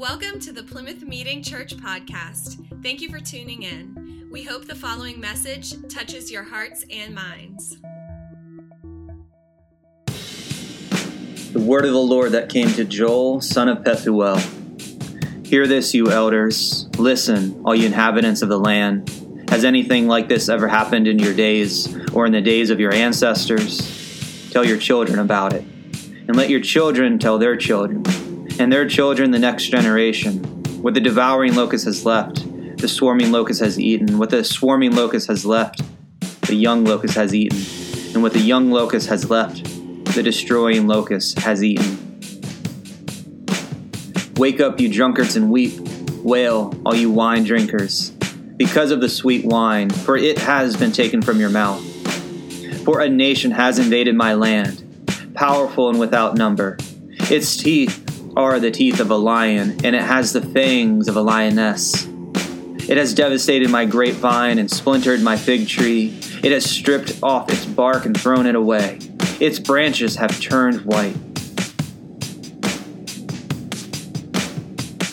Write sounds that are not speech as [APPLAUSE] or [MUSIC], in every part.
Welcome to the Plymouth Meeting Church podcast. Thank you for tuning in. We hope the following message touches your hearts and minds. The word of the Lord that came to Joel, son of Pethuel. Hear this, you elders. Listen, all you inhabitants of the land. Has anything like this ever happened in your days or in the days of your ancestors? Tell your children about it. And let your children tell their children and their children the next generation. What the devouring locust has left, the swarming locust has eaten. What the swarming locust has left, the young locust has eaten. And what the young locust has left, the destroying locust has eaten. Wake up, you drunkards, and weep. Wail, all you wine drinkers, because of the sweet wine, for it has been taken from your mouth. For a nation has invaded my land, powerful and without number. Its teeth are the teeth of a lion, and it has the fangs of a lioness. It has devastated my grapevine and splintered my fig tree. It has stripped off its bark and thrown it away. Its branches have turned white.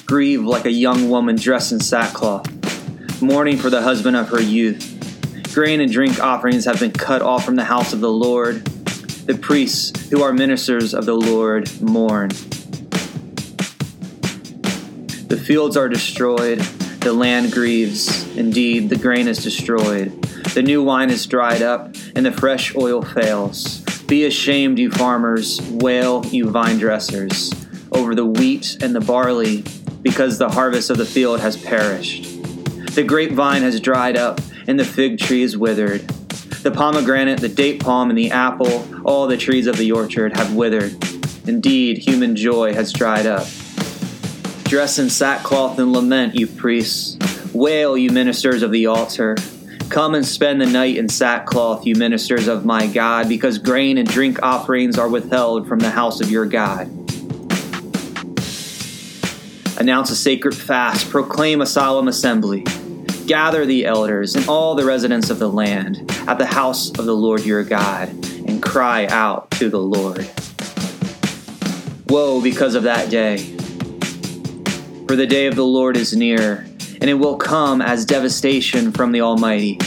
Grieve like a young woman dressed in sackcloth, mourning for the husband of her youth. Grain and drink offerings have been cut off from the house of the Lord. The priests, who are ministers of the Lord, mourn. The fields are destroyed, the land grieves. Indeed, the grain is destroyed. The new wine is dried up, and the fresh oil fails. Be ashamed, you farmers, wail, you vine dressers, over the wheat and the barley, because the harvest of the field has perished. The grapevine has dried up, and the fig tree is withered. The pomegranate, the date palm, and the apple, all the trees of the orchard, have withered. Indeed, human joy has dried up. Dress in sackcloth and lament, you priests. Wail, you ministers of the altar. Come and spend the night in sackcloth, you ministers of my God, because grain and drink offerings are withheld from the house of your God. Announce a sacred fast, proclaim a solemn assembly. Gather the elders and all the residents of the land at the house of the Lord your God, and cry out to the Lord. Woe because of that day! For the day of the Lord is near, and it will come as devastation from the Almighty.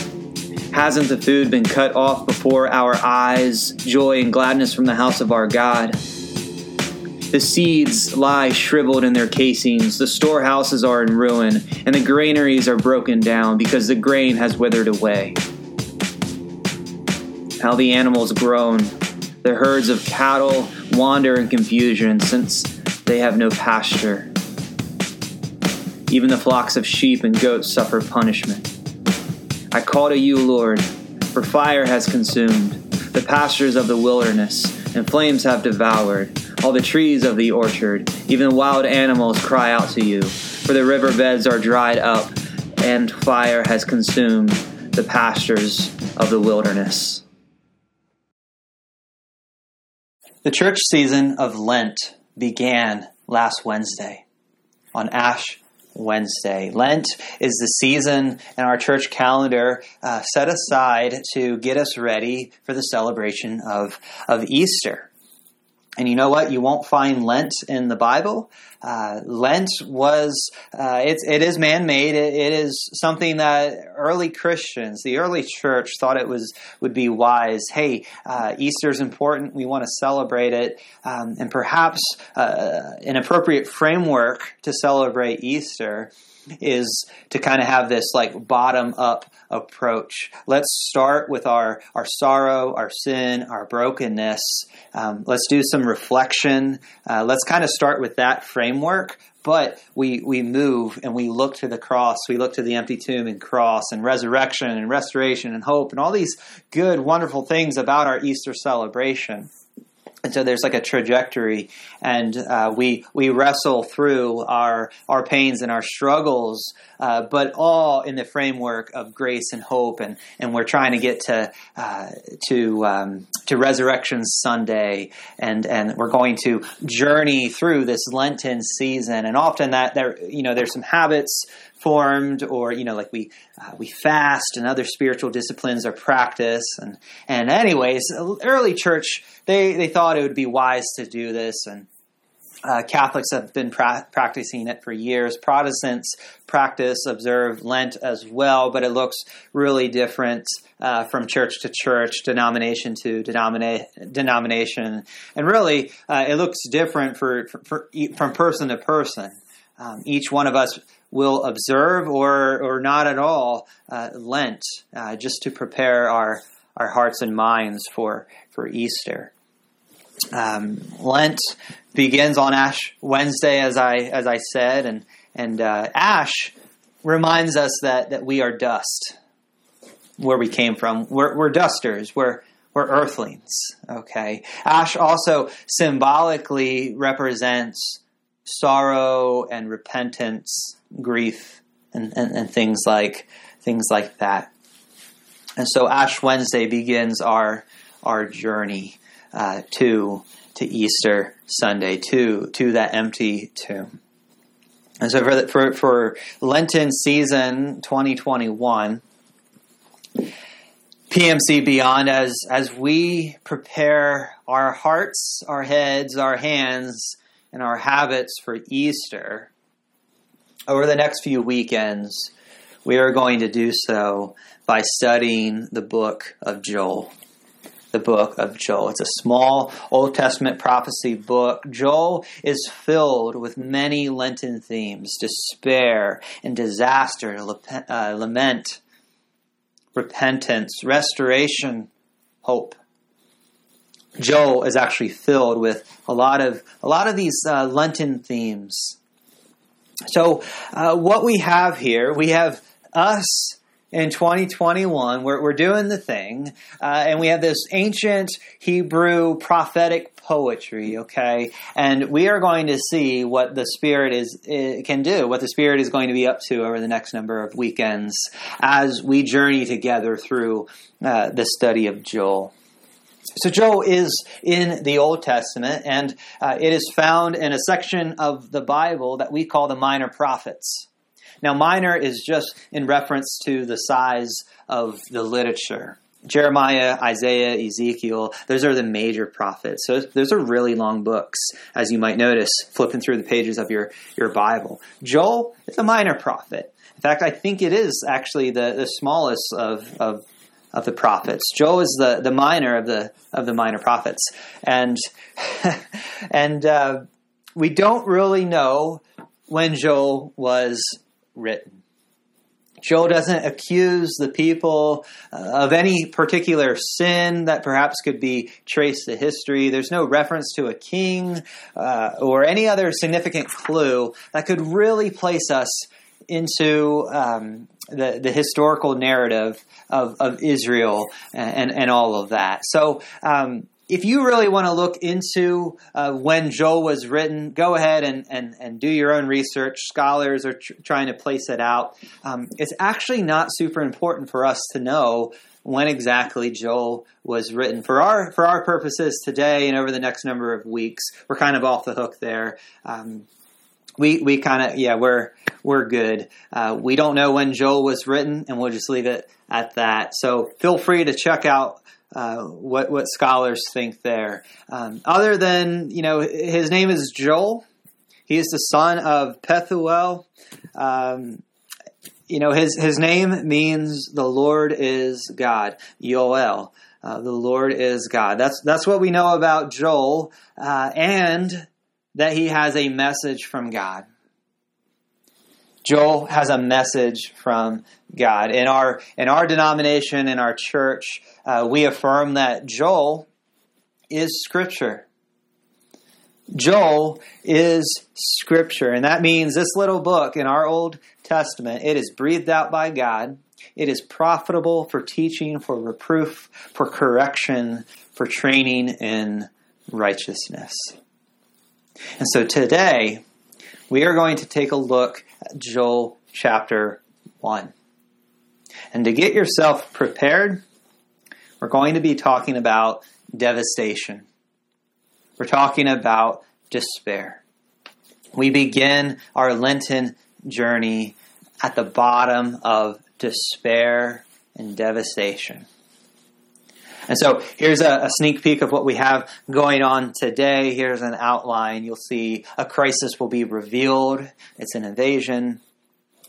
Hasn't the food been cut off before our eyes, joy and gladness from the house of our God? The seeds lie shriveled in their casings, the storehouses are in ruin, and the granaries are broken down because the grain has withered away. How the animals groan, the herds of cattle wander in confusion since they have no pasture. Even the flocks of sheep and goats suffer punishment. I call to you, Lord, for fire has consumed the pastures of the wilderness, and flames have devoured all the trees of the orchard. Even wild animals cry out to you, for the riverbeds are dried up, and fire has consumed the pastures of the wilderness. The church season of Lent began last Wednesday on Ash Wednesday. Lent is the season in our church calendar uh, set aside to get us ready for the celebration of, of Easter. And you know what? You won't find Lent in the Bible. Uh, Lent was, uh, it's, it is man made. It, it is something that early Christians, the early church, thought it was would be wise. Hey, uh, is important. We want to celebrate it. Um, and perhaps uh, an appropriate framework to celebrate Easter is to kind of have this like bottom up approach. Let's start with our, our sorrow, our sin, our brokenness. Um, let's do some reflection. Uh, let's kind of start with that framework. But we, we move and we look to the cross. We look to the empty tomb and cross and resurrection and restoration and hope and all these good, wonderful things about our Easter celebration and so there's like a trajectory and uh, we we wrestle through our our pains and our struggles uh, but all in the framework of grace and hope and and we're trying to get to uh, to um, to resurrection sunday and and we're going to journey through this lenten season. And often that there you know there's some habits formed or you know like we uh, we fast and other spiritual disciplines are practiced and and anyways early church they they thought it would be wise to do this and Uh, Catholics have been pra- practicing it for years. Protestants practice, observe Lent as well, but it looks really different uh, from church to church, denomination to denomina- denomination. And really, uh, it looks different for, for, for, from person to person. Um, each one of us will observe or, or not at all uh, Lent uh, just to prepare our, our hearts and minds for, for Easter. Um, Lent begins on Ash Wednesday, as I as I said, and and uh, Ash reminds us that that we are dust, where we came from. We're, we're dusters. We're we're earthlings. Okay. Ash also symbolically represents sorrow and repentance, grief, and, and, and things like things like that. And so Ash Wednesday begins our our journey uh, to to Easter Sunday, to to that empty tomb. And so for the, for for Lenten season 2021, PMC Beyond, as as we prepare our hearts, our heads, our hands, and our habits for Easter, over the next few weekends, we are going to do so by studying the book of Joel the book of Joel. It's a small Old Testament prophecy book. Joel is filled with many Lenten themes despair and disaster, uh, lament, repentance, restoration, hope. Joel is actually filled with a lot of a lot of these uh, Lenten themes. So, uh, what we have here, we have us in 2021. We're, we're doing the thing, uh, and we have this ancient Hebrew prophetic poetry, okay? And we are going to see what the Spirit is can do, what the Spirit is going to be up to over the next number of weekends as we journey together through uh, the study of Joel. So Joel is in the Old Testament, and uh, it is found in a section of the Bible that we call the Minor Prophets. Now, minor is just in reference to the size of the literature. Jeremiah, Isaiah, Ezekiel, those are the major prophets. So those are really long books, as you might notice, flipping through the pages of your, your Bible. Joel is a minor prophet. In fact, I think it is actually the, the smallest of, of, of the prophets. Joel is the, the minor of the of the minor prophets. And [LAUGHS] and uh, we don't really know when Joel was written. Joel doesn't accuse the people uh, of any particular sin that perhaps could be traced to history. There's no reference to a king uh, or any other significant clue that could really place us into um, the, the historical narrative of, of Israel and, and all of that. So, um, if you really want to look into uh, when Joel was written, go ahead and, and, and do your own research. Scholars are tr- trying to place it out. Um, it's actually not super important for us to know when exactly Joel was written. For our for our purposes today and over the next number of weeks, we're kind of off the hook there. Um, we we kind of yeah we're we're good. Uh, we don't know when Joel was written, and we'll just leave it at that. So feel free to check out uh, what what scholars think there. Um, other than you know, his name is Joel. He is the son of Pethuel. Um, you know, his his name means the Lord is God. Yoel. Uh, the Lord is God. That's that's what we know about Joel, uh, and that he has a message from God. Joel has a message from God. In our in our denomination, in our church, uh, we affirm that Joel is Scripture. Joel is Scripture, and that means this little book in our Old Testament it is breathed out by God. It is profitable for teaching, for reproof, for correction, for training in righteousness. And so today, we are going to take a look at Joel chapter 1. And to get yourself prepared, we're going to be talking about devastation. We're talking about despair. We begin our Lenten journey at the bottom of despair and devastation. And so here's a, a, sneak peek of what we have going on today. Here's an outline. You'll see a crisis will be revealed. It's an invasion.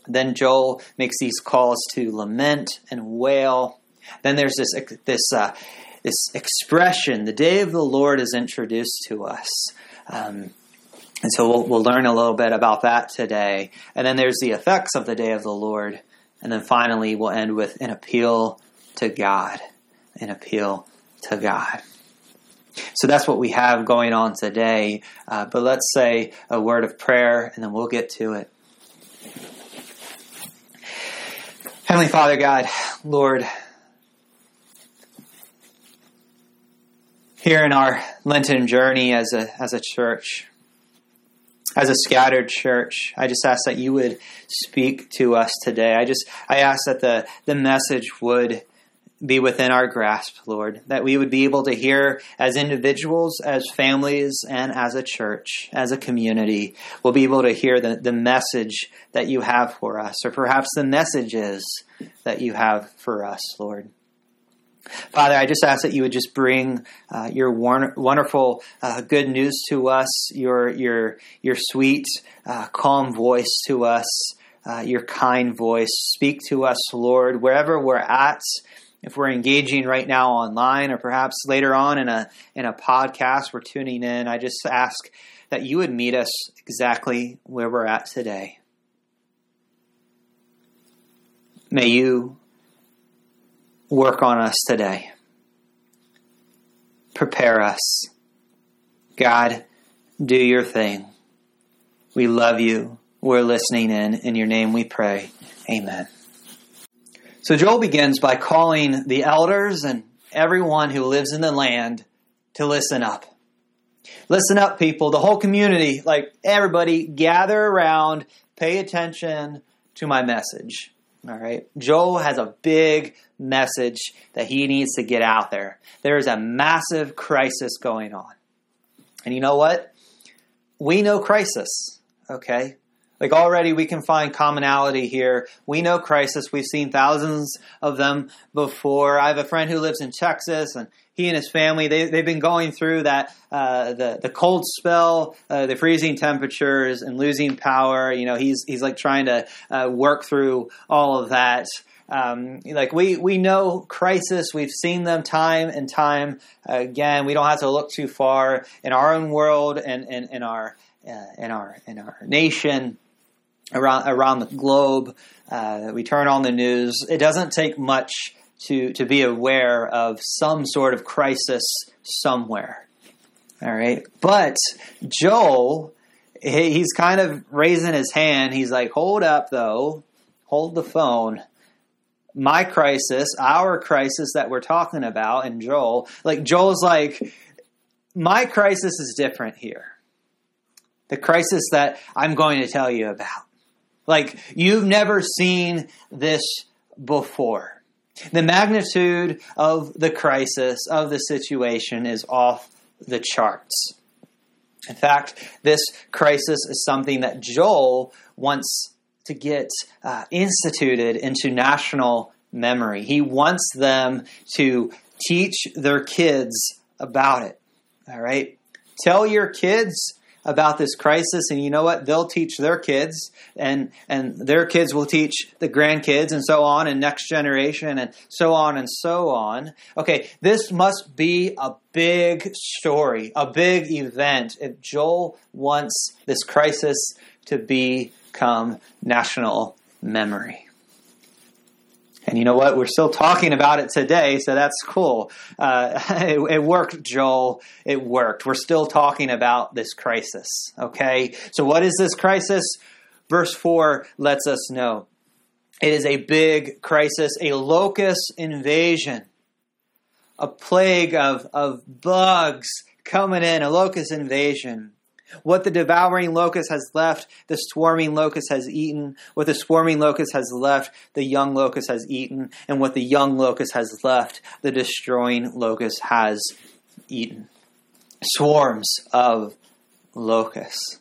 Then Joel makes these calls to lament and wail. Then there's this this uh, this expression. The day of the Lord is introduced to us. Um, and so we'll, we'll learn a little bit about that today. And then there's the effects of the day of the Lord. And then finally, we'll end with an appeal to God an appeal to God. So that's what we have going on today. Uh, but let's say a word of prayer and then we'll get to it. Heavenly Father God, Lord, here in our Lenten journey as a, as a church, as a scattered church, I just ask that you would speak to us today. I just I ask that the the message would be within our grasp, Lord, that we would be able to hear as individuals, as families, and as a church, as a community, we'll be able to hear the, the message that you have for us, or perhaps the messages that you have for us, Lord. Father, I just ask that you would just bring uh, your wonderful uh, good news to us, your your your sweet, uh, calm voice to us, uh, your kind voice. Speak to us, Lord, wherever we're at if we're engaging right now online or perhaps later on in a in a podcast we're tuning in i just ask that you would meet us exactly where we're at today. May you work on us today. Prepare us. God do your thing. We love you. We're listening in. In your name we pray. Amen so Joel begins by calling the elders and everyone who lives in the land to listen up. Listen up, people, the whole community, like everybody, gather around, pay attention to my message. All right. Joel has a big message that he needs to get out there. There is a massive crisis going on. And you know what? We know crisis, okay? Like already we can find commonality here. We know crisis. We've seen thousands of them before. I have a friend who lives in Texas and he and his family they, they've been going through that uh, the the cold spell uh, the freezing temperatures and losing power you know he's he's like trying to uh, work through all of that um, like we we know crisis we've seen them time and time again we don't have to look too far in our own world and in our uh, in our in our nation around around the globe. Uh, we turn on the news. It doesn't take much to to be aware of some sort of crisis somewhere. All right, but Joel, he's kind of raising his hand. He's like, "Hold up, though. Hold the phone." My crisis, our crisis that we're talking about, and Joel, like Joel's like, my crisis is different here. The crisis that I'm going to tell you about. Like, you've never seen this before. The magnitude of the crisis, of the situation, is off the charts. In fact, this crisis is something that Joel wants to get uh, instituted into national memory. He wants them to teach their kids about it. All right? Tell your kids about this crisis and you know what? They'll teach their kids and and their kids will teach the grandkids and so on and next generation and so on and so on. Okay this must be a big story a big event if joel wants this crisis to become national memory and you know what? We're still talking about it today, so that's cool. Uh, [LAUGHS] it, it, worked, Joel. It worked. We're still talking about this crisis. Okay? So, what is this crisis? Verse 4 lets us know it is a big crisis, a locust invasion, a plague of, of bugs coming in, a locust invasion. What the devouring locust has left, the swarming locust has eaten. What the swarming locust has left, the young locust has eaten. And what the young locust has left, the destroying locust has eaten. Swarms of locusts.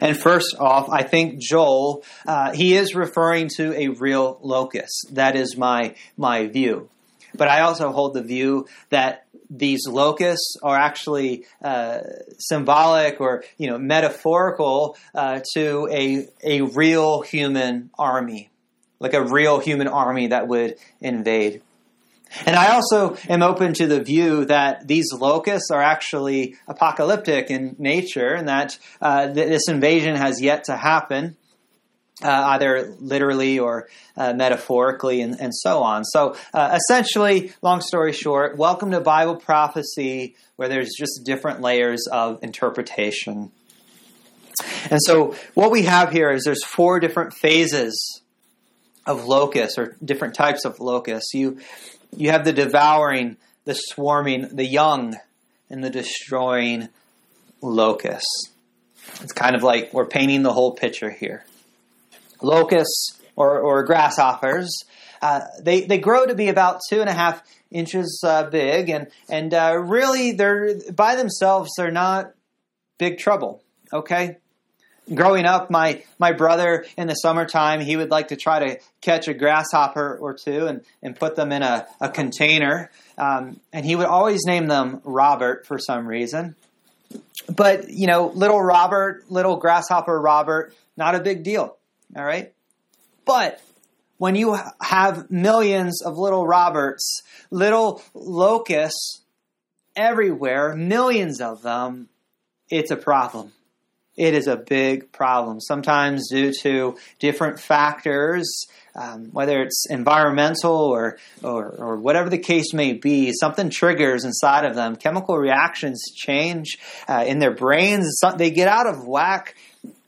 And first off, I think Joel, uh, he is referring to a real locust. That is my, my view. But I also hold the view that these locusts are actually uh, symbolic or you know metaphorical uh, to a a real human army, like a real human army that would invade. And I also am open to the view that these locusts are actually apocalyptic in nature, and that uh, this invasion has yet to happen uh, either literally or uh, metaphorically, and, and, so on. So, uh, essentially, long story short, welcome to Bible prophecy, where there's just different layers of interpretation. And so, what we have here is there's four different phases of locusts, or different types of locusts. You you have the devouring, the swarming, the young, and the destroying locusts. It's kind of like we're painting the whole picture here locusts or, or grasshoppers. Uh, they, they grow to be about two and a half inches uh, big, and, and uh, really, they're by themselves, they're not big trouble, okay? Growing up, my, my brother in the summertime, he would like to try to catch a grasshopper or two and, and put them in a, a container. Um, and he would always name them Robert for some reason. But, you know, little Robert, little grasshopper Robert, not a big deal. All right? But when you have millions of little Roberts, little locusts everywhere, millions of them, it's a problem. It is a big problem, sometimes due to different factors, um, whether it's environmental or, or, or, whatever the case may be. Something triggers inside of them. Chemical reactions change uh, in their brains. They get out of whack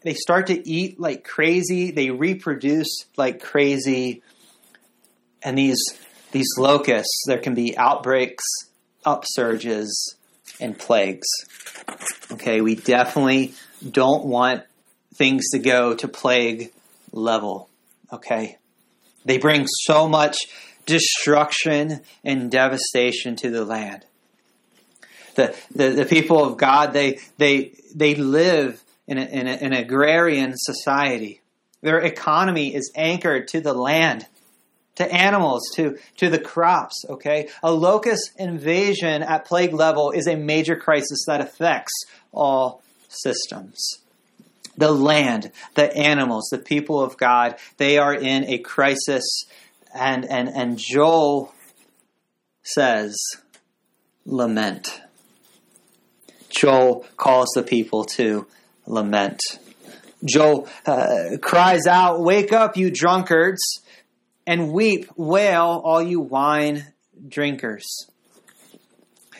they start to eat like crazy, they reproduce like crazy, and these these locusts, there can be outbreaks, upsurges, and plagues. Okay, we definitely don't want things to go to plague level. Okay, they bring so much destruction and devastation to the land. The, the, the people of God, they, they, they live in, a, in a, an agrarian society. Their economy is anchored to the land, to animals, to, to the crops, okay? A locust invasion at plague level is a major crisis that affects all systems. The land, the animals, the people of God, they are in a crisis. And, and, and Joel says, lament. Joel calls the people to lament. Joel uh, cries out, Wake up, you drunkards, and weep, wail, all you wine drinkers.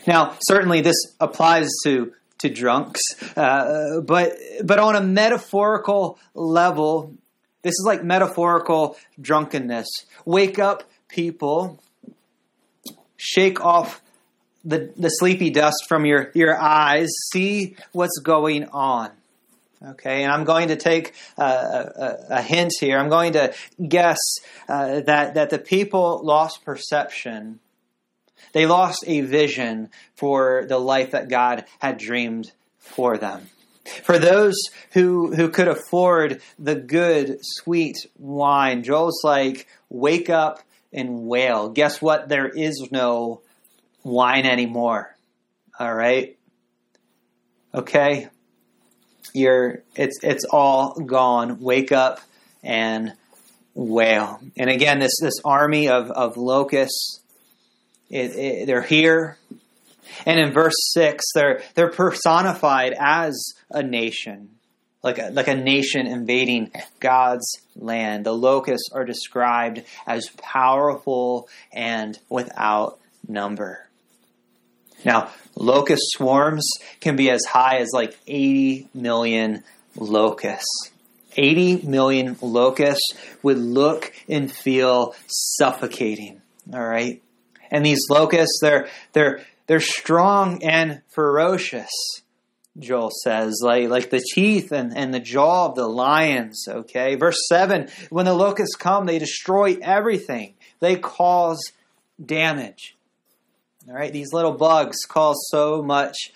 Now, certainly this applies to, to drunks, uh, but, but on a metaphorical level, this is like metaphorical drunkenness. Wake up, people, shake off the, the sleepy dust from your, your eyes, see what's going on. Okay, and I'm going to take a, a, a hint here. I'm going to guess uh, that, that the people lost perception. They lost a vision for the life that God had dreamed for them. For those who, who could afford the good, sweet wine, Joel's like, wake up and wail. Guess what? There is no wine anymore. All right? Okay? You're it's it's all gone. Wake up and wail. And again, this this army of of locusts, it, it, they're here. And in verse six, they're they're personified as a nation, like a, like a nation invading God's land. The locusts are described as powerful and without number. Now, locust swarms can be as high as like 80 million locusts. 80 million locusts would look and feel suffocating. All right. And these locusts, they're, they're, they're strong and ferocious. Joel says, like, like the teeth and, and the jaw of the lions, okay? Verse 7 when the locusts come, they destroy everything, they cause damage. All right, these little bugs cause so much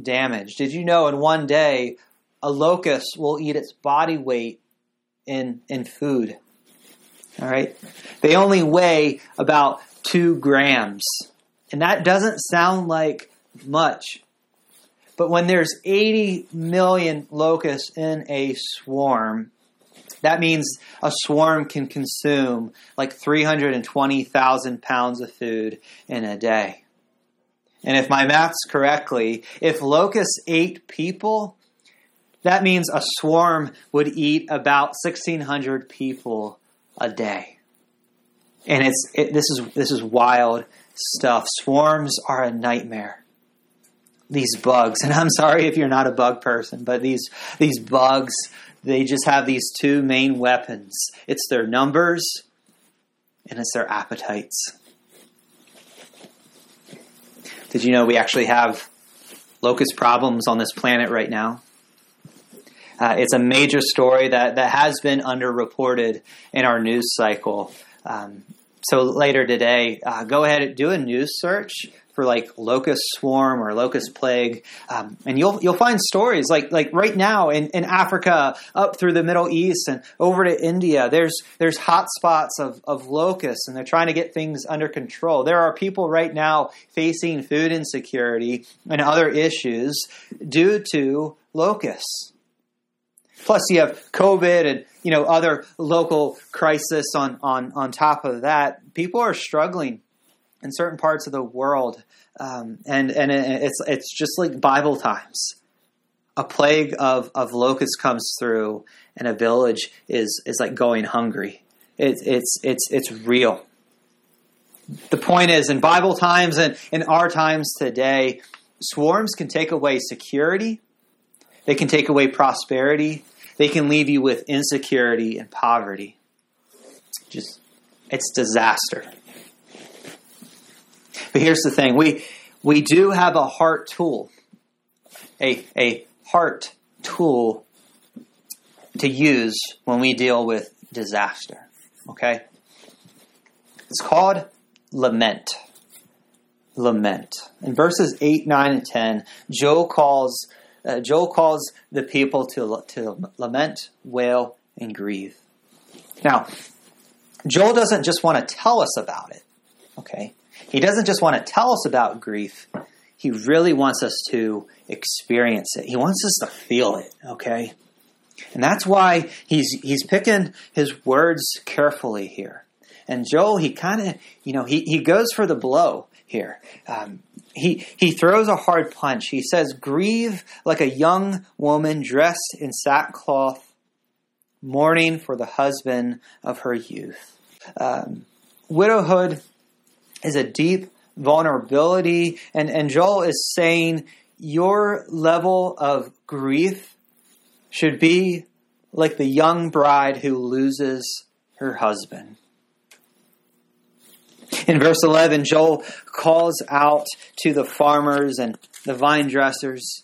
damage. Did you know in one day a locust will eat its body weight in in food? All right, they only weigh about two grams. And that doesn't sound like much. But when there's 80 million locusts in a swarm, that means a swarm can consume like 320,000 pounds of food in a day. And if my math's correctly, if locusts ate people, that means a swarm would eat about 1,600 people a day. And it's it, this is this is wild stuff. Swarms are a nightmare. These bugs, and I'm sorry if you're not a bug person, but these these bugs, they just have these two main weapons. It's their numbers and it's their appetites. Did you know we actually have locust problems on this planet right now? Uh, it's a major story that, that has been underreported in our news cycle. Um, so later today, uh, go ahead and do a news search for like locust swarm or locust plague, um, and you'll you'll find stories like like right now in, in Africa, up through the Middle East and over to India. There's there's hot spots of, of locusts, and they're trying to get things under control. There are people right now facing food insecurity and other issues due to locusts. Plus, you have COVID and you know other local crisis on on on top of that. People are struggling in certain parts of the world, um, and and it's it's just like Bible times. A plague of of locusts comes through, and a village is is like going hungry. It's it's it's it's real. The point is, in Bible times and in our times today, swarms can take away security. They can take away prosperity they can leave you with insecurity and poverty. Just, it's disaster. But here's the thing we, we do have a heart tool, a, a heart tool to use when we deal with disaster. Okay? It's called lament. Lament. In verses 8, 9, and 10, Joel calls uh, Joel calls the people to, to lament, wail, and grieve. Now, Joel doesn't just want to tell us about it, okay? He doesn't just want to tell us about grief. He really wants us to experience it. He wants us to feel it, okay? And that's why he's he's picking his words carefully here. And Joel, he kind of, you know, he, he goes for the blow here. Um, he, he throws a hard punch. He says, Grieve like a young woman dressed in sackcloth, mourning for the husband of her youth. Um, widowhood is a deep vulnerability, and, and Joel is saying, Your level of grief should be like the young bride who loses her husband. In verse 11, Joel calls out to the farmers and the vine dressers.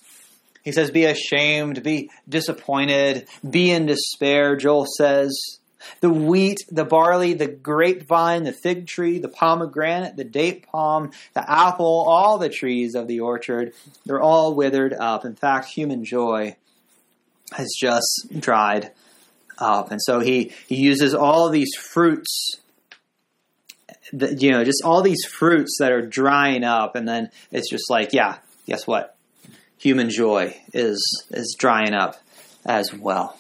He says, Be ashamed, be disappointed, be in despair. Joel says, The wheat, the barley, the grapevine, the fig tree, the pomegranate, the date palm, the apple, all the trees of the orchard, they're all withered up. In fact, human joy has just dried up. And so he, he uses all these fruits you know, just all these fruits that are drying up, and then it's just like, yeah, guess what? Human joy is is drying up as well.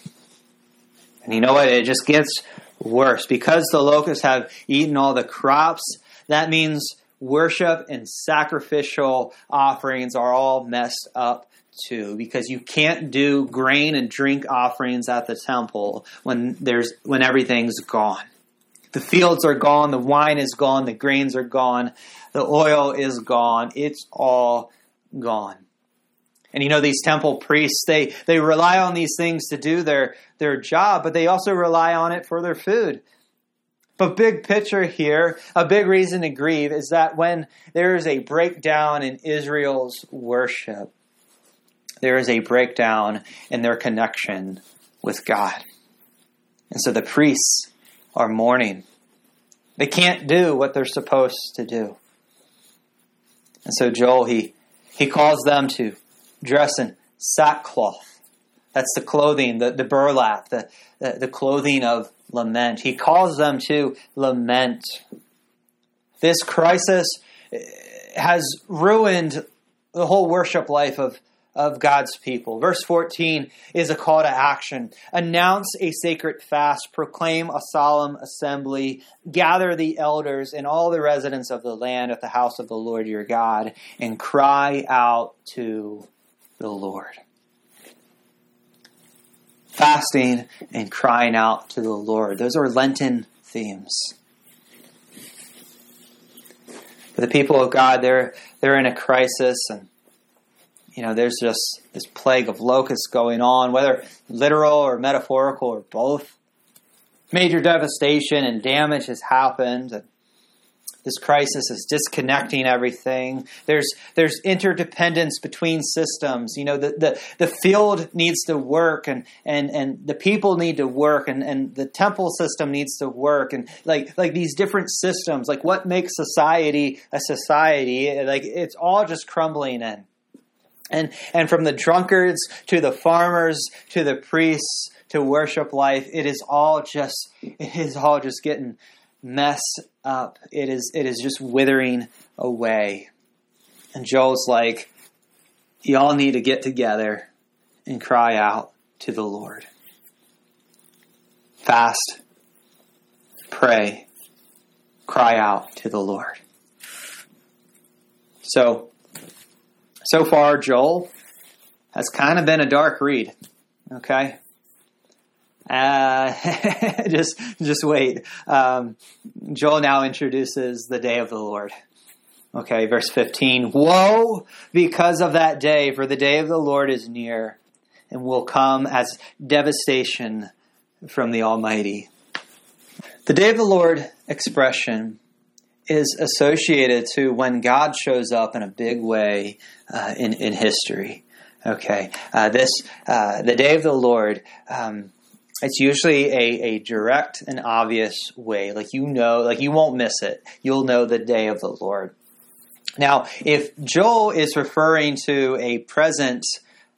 And you know what? It just gets worse because the locusts have eaten all the crops. That means worship and sacrificial offerings are all messed up too because you can't do grain and drink offerings at the temple when there's when everything's gone the fields are gone, the wine is gone, the grains are gone, the oil is gone. It's all gone. And you know, these temple priests, they, they rely on these things to do their, their job, but they also rely on it for their food. But big picture here, a big reason to grieve is that when there is a breakdown in Israel's worship, there is a breakdown in their connection with God. And so the priests are mourning. They can't do what they're supposed to do. And so Joel, he, he calls them to dress in sackcloth. That's the clothing, the, the burlap, the, the, the clothing of lament. He calls them to lament. This crisis eh, has ruined the whole worship life of, of God's people. Verse 14 is a call to action. Announce a sacred fast, proclaim a solemn assembly, gather the elders and all the residents of the land at the house of the Lord your God, and cry out to the Lord. Fasting and crying out to the Lord. Those are Lenten themes. For the people of God, they're they're in a crisis and you know, there's just this plague of locusts going on, whether literal or metaphorical or both. Major devastation and damage has happened. And this crisis is disconnecting everything. There's there's interdependence between systems. You know, the, the, the field needs to work and, and, and the people need to work and, and the temple system needs to work and like like these different systems, like what makes society a society, like it's all just crumbling in. And, and from the drunkards to the farmers to the priests to worship life, it is all just, it is all just getting messed up. It is, it is just withering away. And Joel's like, y'all need to get together and cry out to the Lord. Fast, pray, cry out to the Lord. So, so far, Joel has kind of been a dark read. Okay. Uh, [LAUGHS] just, just wait. Um, Joel now introduces the day of the Lord. Okay, verse 15. Woe because of that day, for the day of the Lord is near and will come as devastation from the Almighty. The day of the Lord expression is associated to when God shows up in a big way uh, in, in history. Okay, uh, this uh, the day of the Lord. Um, it's usually a, a direct and obvious way. Like you know, like you won't miss it. You'll know the day of the Lord. Now, if Joel is referring to a present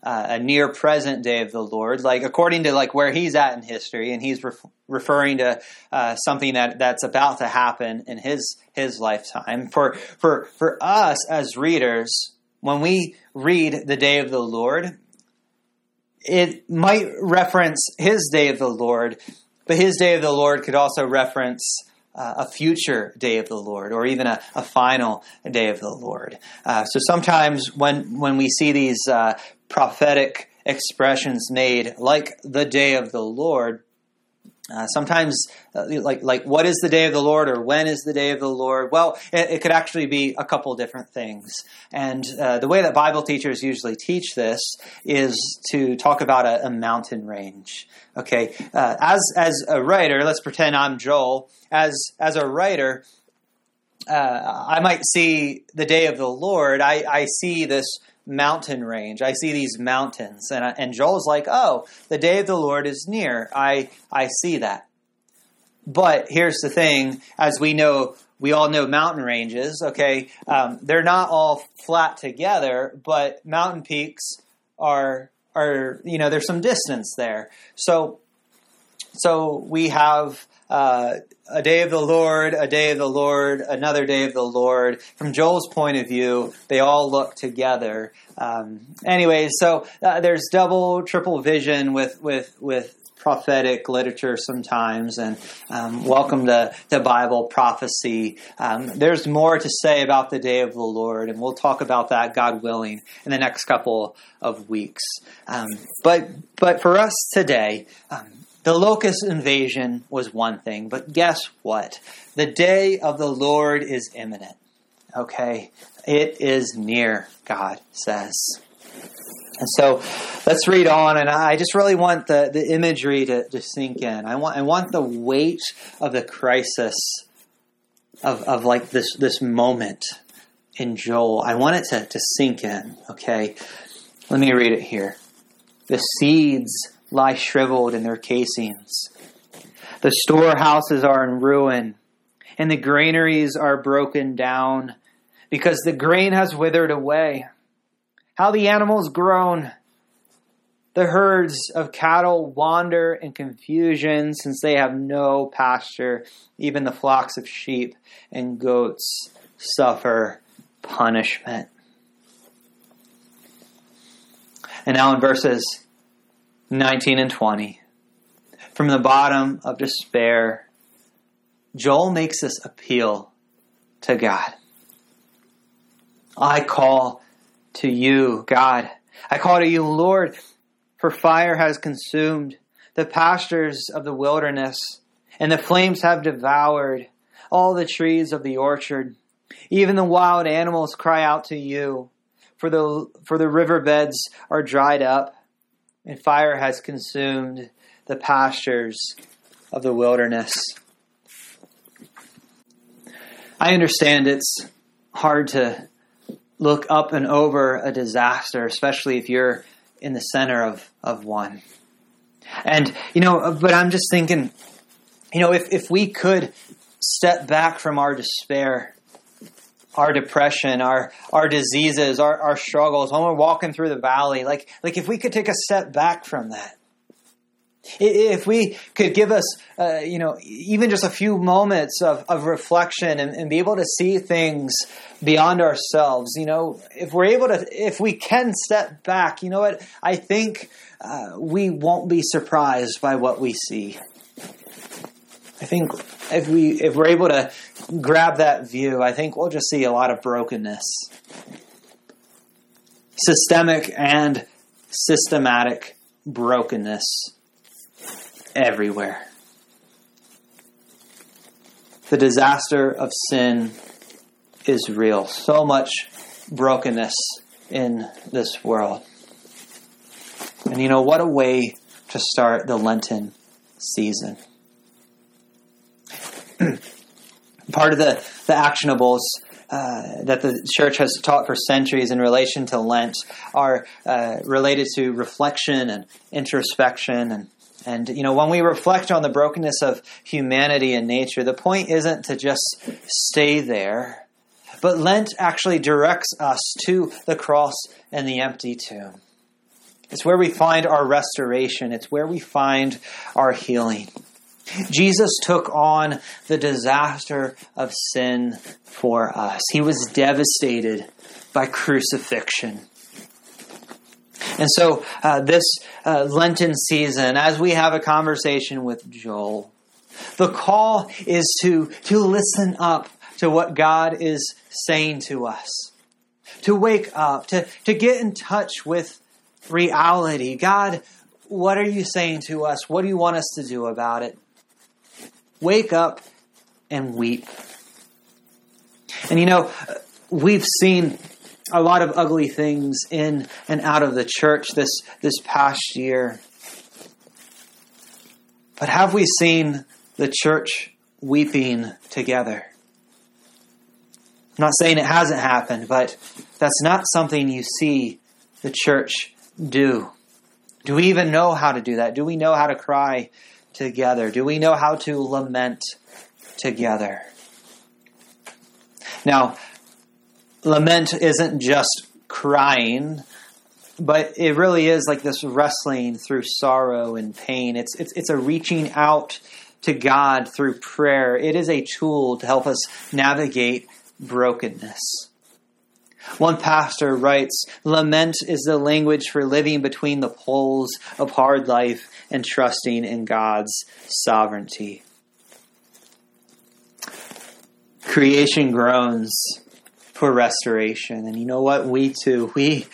uh, a near present day of the Lord, like according to like where he's at in history, and he's ref- referring to uh, something that that's about to happen in his his lifetime. For for for us as readers, when we read the day of the Lord, it might reference his day of the Lord, but his day of the Lord could also reference uh, a future day of the Lord or even a, a final day of the Lord. Uh, so sometimes when, when we see these uh, prophetic expressions made, like the day of the Lord, uh, sometimes, uh, like like what is the day of the Lord or when is the day of the Lord? Well, it, it could actually be a couple different things. And uh, the way that Bible teachers usually teach this is to talk about a, a mountain range. Okay, uh, as as a writer, let's pretend I'm Joel. As as a writer, uh, I might see the day of the Lord. I, I see this mountain range. I see these mountains, and I, and Joel's like, "Oh, the day of the Lord is near." I I see that. But here's the thing: as we know, we all know mountain ranges. Okay, um, they're not all flat together, but mountain peaks are are you know there's some distance there. So so we have uh, a day of the Lord, a day of the Lord, another day of the Lord. From Joel's point of view, they all look together. Um, anyways, so uh, there's double, triple vision with with with prophetic literature sometimes, and um, welcome to the Bible prophecy. Um, there's more to say about the day of the Lord, and we'll talk about that, God willing, in the next couple of weeks. Um, but but for us today. Um, the locust invasion was one thing, but guess what? The day of the Lord is imminent. Okay? It is near, God says. And so let's read on, and I just really want the, the imagery to, to sink in. I want I want the weight of the crisis of, of like this this moment in Joel. I want it to, to sink in. Okay. Let me read it here. The seeds lie shriveled in their casings. The storehouses are in ruin, and the granaries are broken down, because the grain has withered away. How the animals groan! The herds of cattle wander in confusion since they have no pasture. Even the flocks of sheep and goats suffer punishment. And now in verses 19 and 20, from the bottom of despair, Joel makes this appeal to God. I call to you, God. I call to you, Lord, for fire has consumed the pastures of the wilderness, and the flames have devoured all the trees of the orchard. Even the wild animals cry out to you, for the, for the riverbeds are dried up, and fire has consumed the pastures of the wilderness. I understand it's hard to look up and over a disaster, especially if you're in the center of, of one. And, you know, but I'm just thinking, you know, if, if we could step back from our despair, our depression, our our diseases, our, our struggles, when we're walking through the valley, like like if we could take a step back from that, if we could give us, uh, you know, even just a few moments of, of reflection and, and, be able to see things beyond ourselves, you know, if we're able to, if we can step back, you know what, I think uh, we won't be surprised by what we see. I think if we if we're able to grab that view, I think we'll just see a lot of brokenness, systemic and systematic brokenness everywhere. The disaster of sin is real. So much brokenness in this world. And you know, what a way to start the Lenten season. [CLEARS THROAT] Part of the, the actionables uh, that the church has taught for centuries in relation to Lent are uh, related to reflection and introspection and and, you know, when we reflect on the brokenness of humanity and nature, the point isn't to just stay there, but Lent actually directs us to the cross and the empty tomb. It's where we find our restoration, it's where we find our healing. Jesus took on the disaster of sin for us. He was devastated by crucifixion. And so, uh, this uh, Lenten season, as we have a conversation with Joel, the call is to, to listen up to what God is saying to us, to wake up, to, to get in touch with reality. God, what are you saying to us? What do you want us to do about it? Wake up and weep. And you know, we've seen a lot of ugly things in and out of the church this, this past year. But have we seen the church weeping together? I'm not saying it hasn't happened, but that's not something you see the church do. Do we even know how to do that? Do we know how to cry together? Do we know how to lament together? Now, lament isn't just crying, but it really is like this wrestling through sorrow and pain. It's it's it's a reaching out to God through prayer. It is a tool to help us navigate brokenness. One pastor writes, Lament is the language for living between the poles of hard life and trusting in God's sovereignty. Creation groans for restoration. And you know what? We too, [LAUGHS] we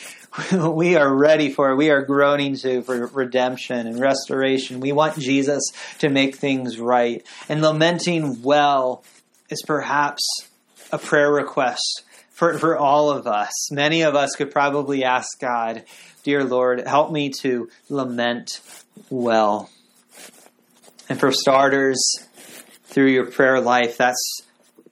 we are ready for it. We are groaning to for redemption and restoration. We want Jesus to make things right. And lamenting well is perhaps a prayer request for, for all of us. Many of us could probably ask God, Dear Lord, help me to lament well. And for starters, through your prayer life, that's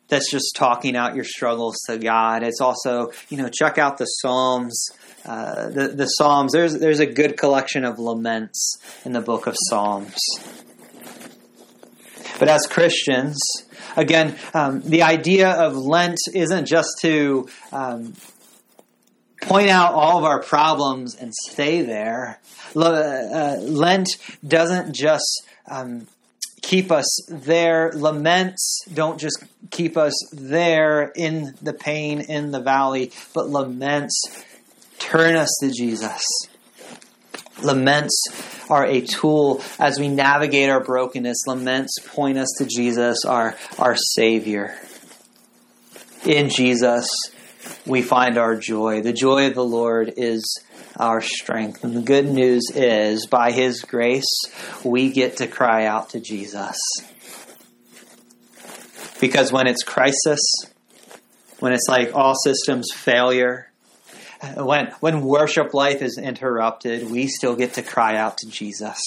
that's just talking out your struggles to God. It's also, you know, check out the Psalms. Uh, the, the Psalms, there's, there's a good collection of laments in the book of Psalms. But as Christians, again, um, the idea of Lent isn't just to um, point out all of our problems and stay there. Uh, Lent doesn't just um, keep us there. Laments don't just keep us there in the pain, in the valley, but laments turn us to Jesus. Laments are a tool as we navigate our brokenness. Laments point us to Jesus, our, our Savior. In Jesus, we find our joy. The joy of the Lord is our strength. And the good news is, by His grace, we get to cry out to Jesus. Because when it's crisis, when it's like all systems failure, when when worship life is interrupted, we still get to cry out to Jesus.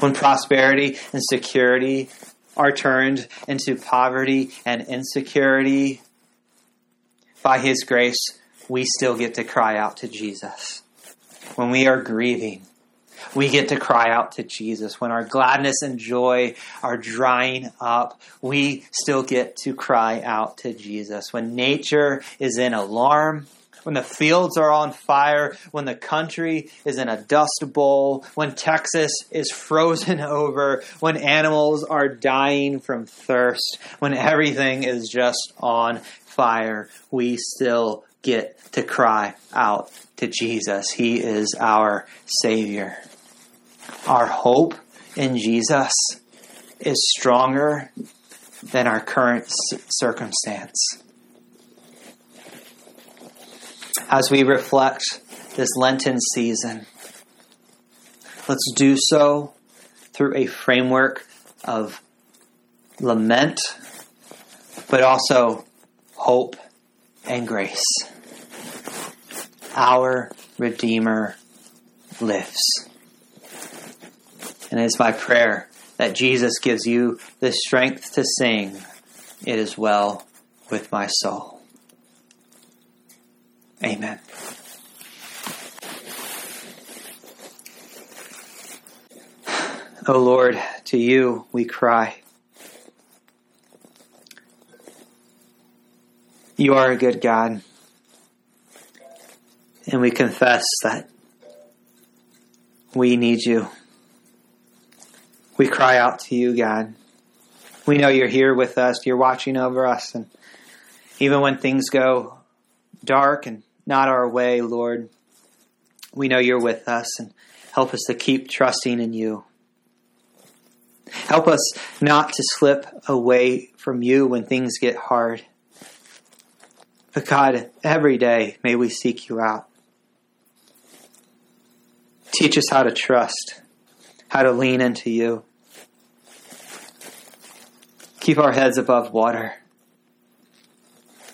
When prosperity and security are turned into poverty and insecurity, by His grace, we still get to cry out to Jesus. When we are grieving, we get to cry out to Jesus. When our gladness and joy are drying up, we still get to cry out to Jesus. When nature is in alarm, when the fields are on fire, when the country is in a dust bowl, when Texas is [LAUGHS] frozen over, when animals are dying from thirst, when everything is just on fire, we still get to cry out to Jesus. He is our Savior. Our hope in Jesus is stronger than our current circumstance. As we reflect this Lenten season, let's do so through a framework of lament, but also hope and grace our Redeemer lives. And it is my prayer that Jesus gives you the strength to sing, It is well with my soul. Amen. O [SIGHS] oh Lord, to you we cry. You are a good God. And we confess that we need you. We cry out to you, God. We know you're here with us, you're watching over us. And even when things go dark and not our way, Lord, we know you're with us and help us to keep trusting in you. Help us not to slip away from you when things get hard. But God, every day may we seek you out. Teach us how to trust, how to lean into you. Keep our heads above water.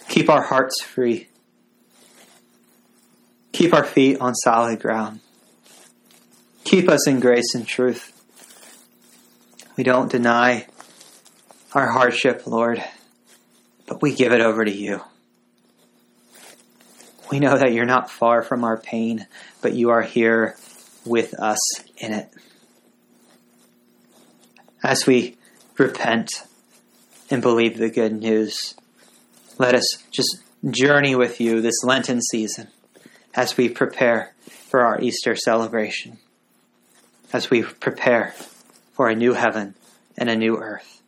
Keep our hearts free. Keep our feet on solid ground. Keep us in grace and truth. We don't deny our hardship, Lord, but we give it over to you. We know that you're not far from our pain, but you are here with us in it. As we repent and believe the good news, let us just journey with you this Lenten season as we prepare for our Easter celebration, as we prepare for a new heaven and a new earth.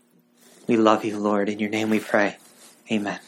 We love you, Lord. In your name we pray. Amen.